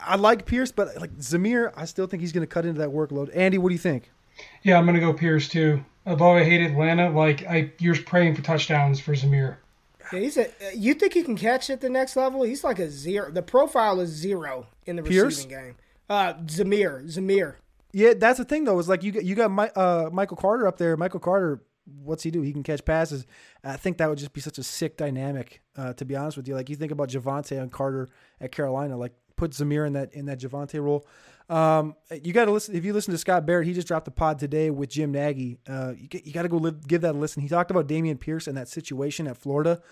I like Pierce, but like Zamir, I still think he's going to cut into that workload. Andy, what do you think? Yeah, I'm gonna go Pierce too. Although I hate Atlanta, like I, you're praying for touchdowns for Zamir. Yeah, he's a. You think he can catch at the next level? He's like a zero. The profile is zero in the Pierce? receiving game. Uh, Zamir, Zamir. Yeah, that's the thing though. Is like you got you got My, uh, Michael Carter up there. Michael Carter, what's he do? He can catch passes. I think that would just be such a sick dynamic. Uh, to be honest with you, like you think about Javonte and Carter at Carolina, like put Zamir in that in that Javonte role. Um, you got to listen. If you listen to Scott Barrett, he just dropped a pod today with Jim Nagy. Uh, you, you got to go live, give that a listen. He talked about Dameon Pierce and that situation at Florida.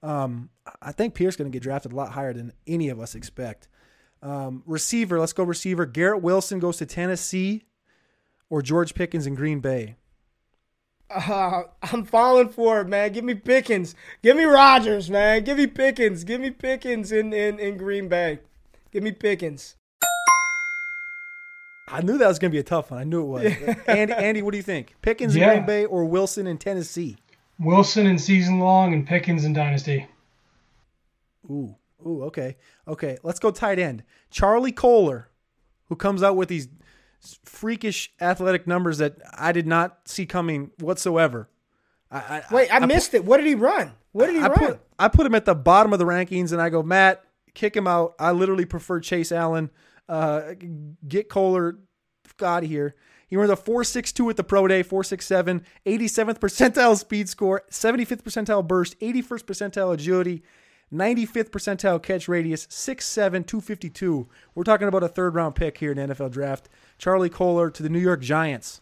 Um, I think Pierce is going to get drafted a lot higher than any of us expect. Um, receiver, let's go receiver. Garrett Wilson goes to Tennessee, or George Pickens in Green Bay. Uh, I'm falling for it, man. Give me Pickens. Give me Rodgers, man. Give me Pickens. Give me Pickens in, in, in Green Bay. Give me Pickens. I knew that was going to be a tough one. I knew it was. Andy, Andy, what do you think? Pickens in Green Bay or Wilson in Tennessee? Wilson in season long and Pickens in dynasty. Ooh, ooh, okay, okay. Let's go tight end. Charlie Kolar, who comes out with these freakish athletic numbers that I did not see coming whatsoever. I, I, Wait, I, missed it. What did he run? What did he I run? put I put him at the bottom of the rankings, and I go, Matt, kick him out. I literally prefer Chase Allen. Uh, get Kolar out of here. He runs a 4.62 at the pro day, 4.67, 87th percentile speed score, 75th percentile burst, 81st percentile agility, 95th percentile catch radius, 6'7, 252. We're talking about a third round pick here in the NFL draft. Charlie Kolar to the New York Giants,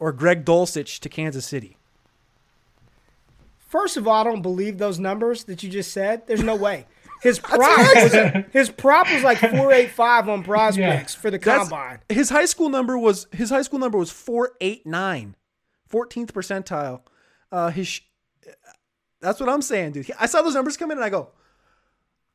or Greg Dulcich to Kansas City. First of all, I don't believe those numbers that you just said. There's no way. His prop was his prop was like four eight five on prospects for the That's- combine. His high school number was his high school number was 489, 14th percentile. Uh, his sh- that's what I'm saying, dude. I saw those numbers come in and I go,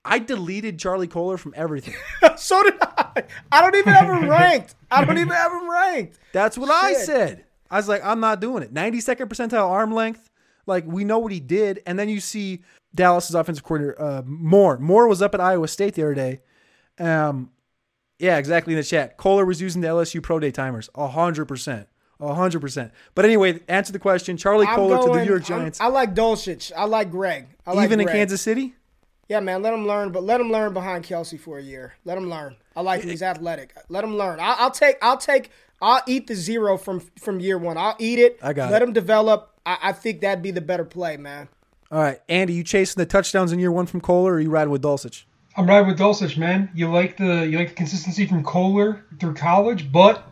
I deleted Charlie Kolar from everything. so did I. I don't even have him ranked. I don't even have him ranked. That's what I said. I was like, I'm not doing it. 92nd percentile arm length. Like we know what he did, and then you see Dallas's offensive coordinator uh, Moore. Moore was up at Iowa State the other day. Um, yeah, exactly in the chat. Kolar was using the LSU pro day timers. hundred percent, hundred percent. But anyway, answer the question. Charlie I'm Kolar to the New York I'm- Giants, I like Dulcich. I like Greg. I like even in Kansas City. Yeah, man. Let him learn, but let him learn behind Kelce for a year. Let him learn. I like him. He's athletic. Let him learn. I'll, I'll take. I'll take. I'll eat the zero from from year one. I'll eat it. I got Let it. him develop. I, I think that'd be the better play, man. All right, Andy, you chasing the touchdowns in year one from Kolar, or you riding with Dulcich? I'm riding with Dulcich, man. You like the you like the consistency from Kolar through college, but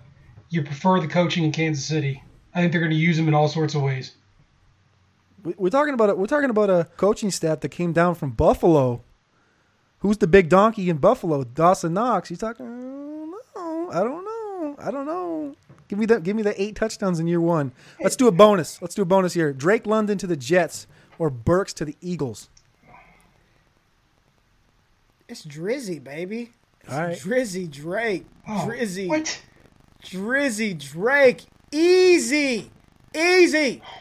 you prefer the coaching in Kansas City. I think they're going to use him in all sorts of ways. We- We're talking about a, we're talking about a coaching staff that came down from Buffalo. Who's the big donkey in Buffalo? Dawson Knox. He's talking. I don't know. I don't know. I don't know. Give me that. Give me the eight touchdowns in year one. Let's do a bonus. Let's do a bonus here. Drake London to the Jets or Burks to the Eagles. It's Drizzy, baby. It's All right. Drizzy Drake. Oh, Drizzy. What? Drizzy Drake. Easy. Easy. Oh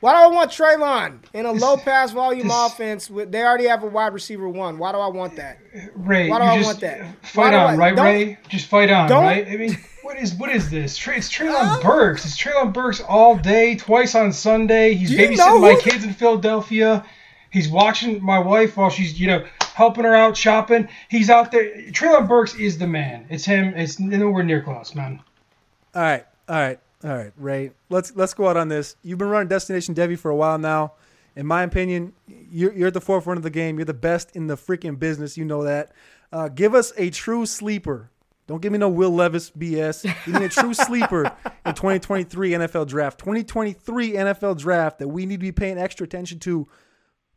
Why do I want Treylon in a low pass volume this- offense? With, they already have a wide receiver one. Why do I want that? Ray, Why do I just want that? Fight on, I- right, Ray? Just fight on, don't- right? I mean, what is what is this? It's Treylon Burks. It's Treylon Burks all day, twice on Sunday. He's Do you know babysitting my kids in Philadelphia. He's watching my wife while she's, you know, helping her out shopping. He's out there. Treylon Burks is the man. It's him. It's nowhere near close, man. All right, all right, all right, Ray. Let's let's go out on this. You've been running Destination Devy for a while now. In my opinion, you're, you're at the forefront of the game. You're the best in the freaking business. You know that. Uh, give us a true sleeper. Don't give me no Will Levis BS. Give me a true sleeper in 2023 NFL Draft. 2023 NFL Draft that we need to be paying extra attention to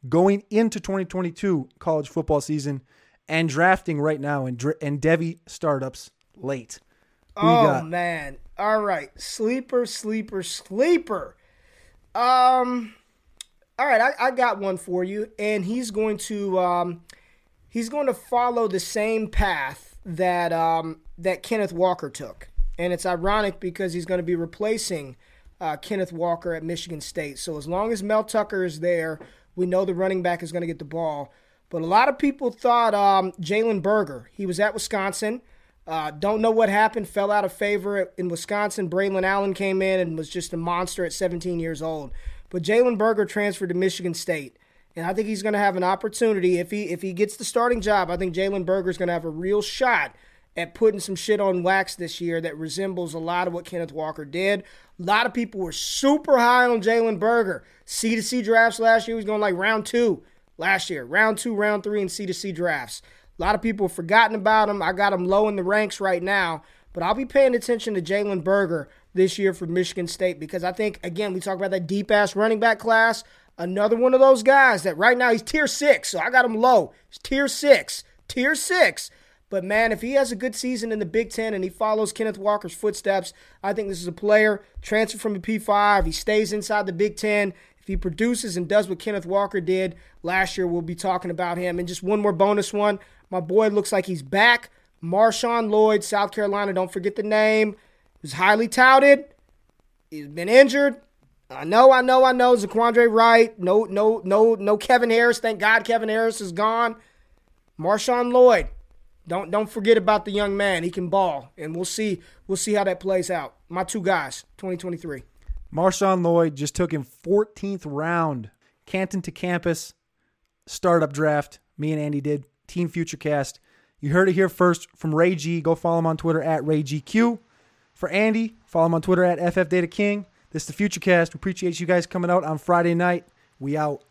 going into 2022 college football season and drafting right now and and Devy startups late. Who oh man. All right. Sleeper, sleeper, sleeper. Um all right, I, I got one for you, and he's going to um he's going to follow the same path that um that Kenneth Walker took. And it's ironic because he's going to be replacing uh, Kenneth Walker at Michigan State. So as long as Mel Tucker is there, we know the running back is going to get the ball. But a lot of people thought um, Jalen Berger. He was at Wisconsin. Uh, don't know what happened. Fell out of favor in Wisconsin. Braylon Allen came in and was just a monster at 17 years old. But Jalen Berger transferred to Michigan State, and I think he's going to have an opportunity if he if he gets the starting job. I think Jalen Berger is going to have a real shot at putting some shit on wax this year that resembles a lot of what Kenneth Walker did. A lot of people were super high on Jalen Berger. C to C drafts last year, he was going like round two last year, round two, round three, and C to C drafts. A lot of people have forgotten about him. I got him low in the ranks right now, but I'll be paying attention to Jalen Berger this year for Michigan State because I think, again, we talk about that deep ass running back class. Another one of those guys that right now he's tier six, so I got him low. He's tier six, tier six. But man, if he has a good season in the Big Ten and he follows Kenneth Walker's footsteps, I think this is a player transfer from the P5. He stays inside the Big Ten. If he produces and does what Kenneth Walker did last year, we'll be talking about him. And just one more bonus one. My boy looks like he's back. Marshawn Lloyd, South Carolina. Don't forget the name. He was highly touted. He's been injured. I know, I know, I know. Zaquandre White. No, no, no, no Kevin Harris. Thank God Kevin Harris is gone. Marshawn Lloyd. Don't don't forget about the young man. He can ball, and we'll see we'll see how that plays out. My two guys, 2023. Marshawn Lloyd just took him 14th round. Canton to campus startup draft. Me and Andy did Team Futurecast. You heard it here first from Ray G. Go follow him on Twitter at RayGQ. For Andy, follow him on Twitter at FFDataKing. This is the Futurecast. We appreciate you guys coming out on Friday night. We out.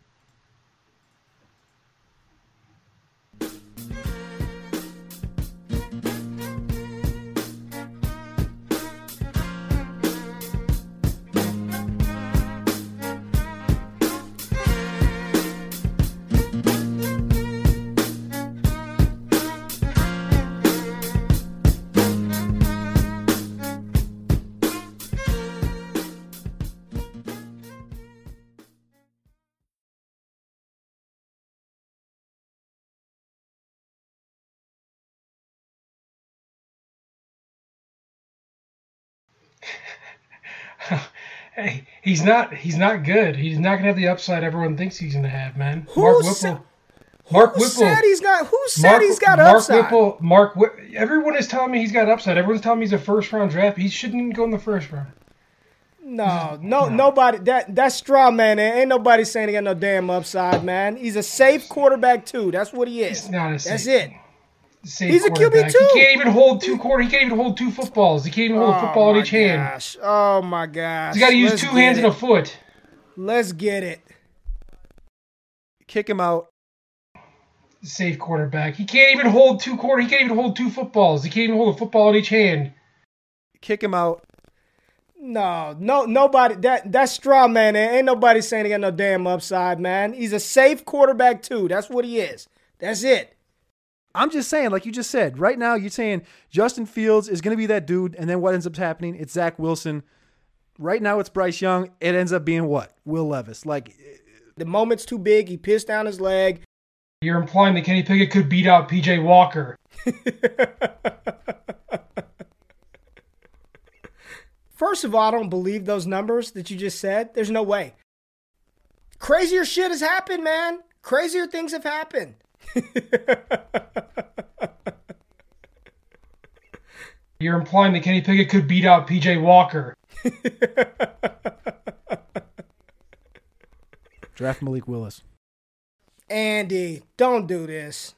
Hey, he's not he's not good. He's not gonna have the upside everyone thinks he's gonna have, man. Who Mark sa- Whipple. Mark Who Whipple. said he's got? Who said Mark, he's got Mark upside? Whipple. Mark. Whip, everyone is telling me he's got upside. Everyone's telling me he's a first round draft. He shouldn't even go in the first round. No, no, nobody. That that's straw man. Ain't nobody saying he got no damn upside, man. He's a safe quarterback too. That's what he is. He's not a That's it. He's a QB quarterback. too. He can't even hold two quarter. He can't even hold two footballs. He can't even hold a football oh in each hand. gosh. Oh my gosh. He's got to use Let's two hands it. and a foot. Let's get it. Kick him out. Safe quarterback. He can't even hold two quarter. He can't even hold two footballs. He can't even hold a football in each hand. Kick him out. No, no, nobody. That that's straw man. Ain't nobody saying he got no damn upside, man. He's a safe quarterback too. That's what he is. That's it. I'm just saying, like you just said, right now you're saying Justin Fields is going to be that dude, and then what ends up happening? It's Zach Wilson. Right now it's Bryce Young. It ends up being what? Will Levis. Like, The moment's too big. He pissed down his leg. You're implying that Kenny Pickett could beat out PJ Walker. First of all, I don't believe those numbers that you just said. There's no way. Crazier shit has happened, man. Crazier things have happened. You're implying that Kenny Pickett could beat out PJ Walker. draft Malik Willis. Andy, don't do this.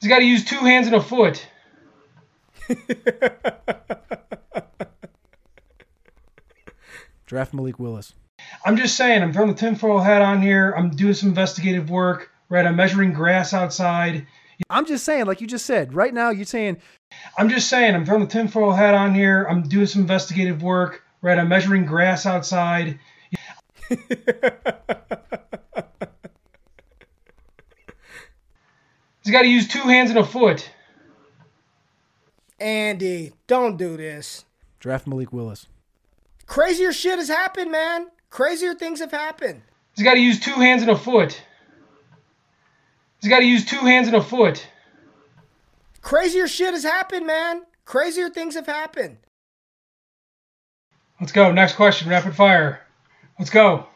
He's got to use two hands and a foot. Draft Malik Willis. I'm just saying, I'm throwing the tinfoil hat on here. I'm doing some investigative work. Right, I'm measuring grass outside. I'm just saying, like you just said, right now you're saying I'm just saying, I'm throwing the tinfoil hat on here. I'm doing some investigative work. Right, I'm measuring grass outside. He's got to use two hands and a foot. Andy, don't do this. draft Malik Willis. Crazier shit has happened, man. Crazier things have happened. He's got to use two hands and a foot. He's got to use two hands and a foot. Crazier shit has happened, man. Crazier things have happened. Let's go. Next question. Rapid fire. Let's go.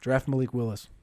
Draft Malik Willis.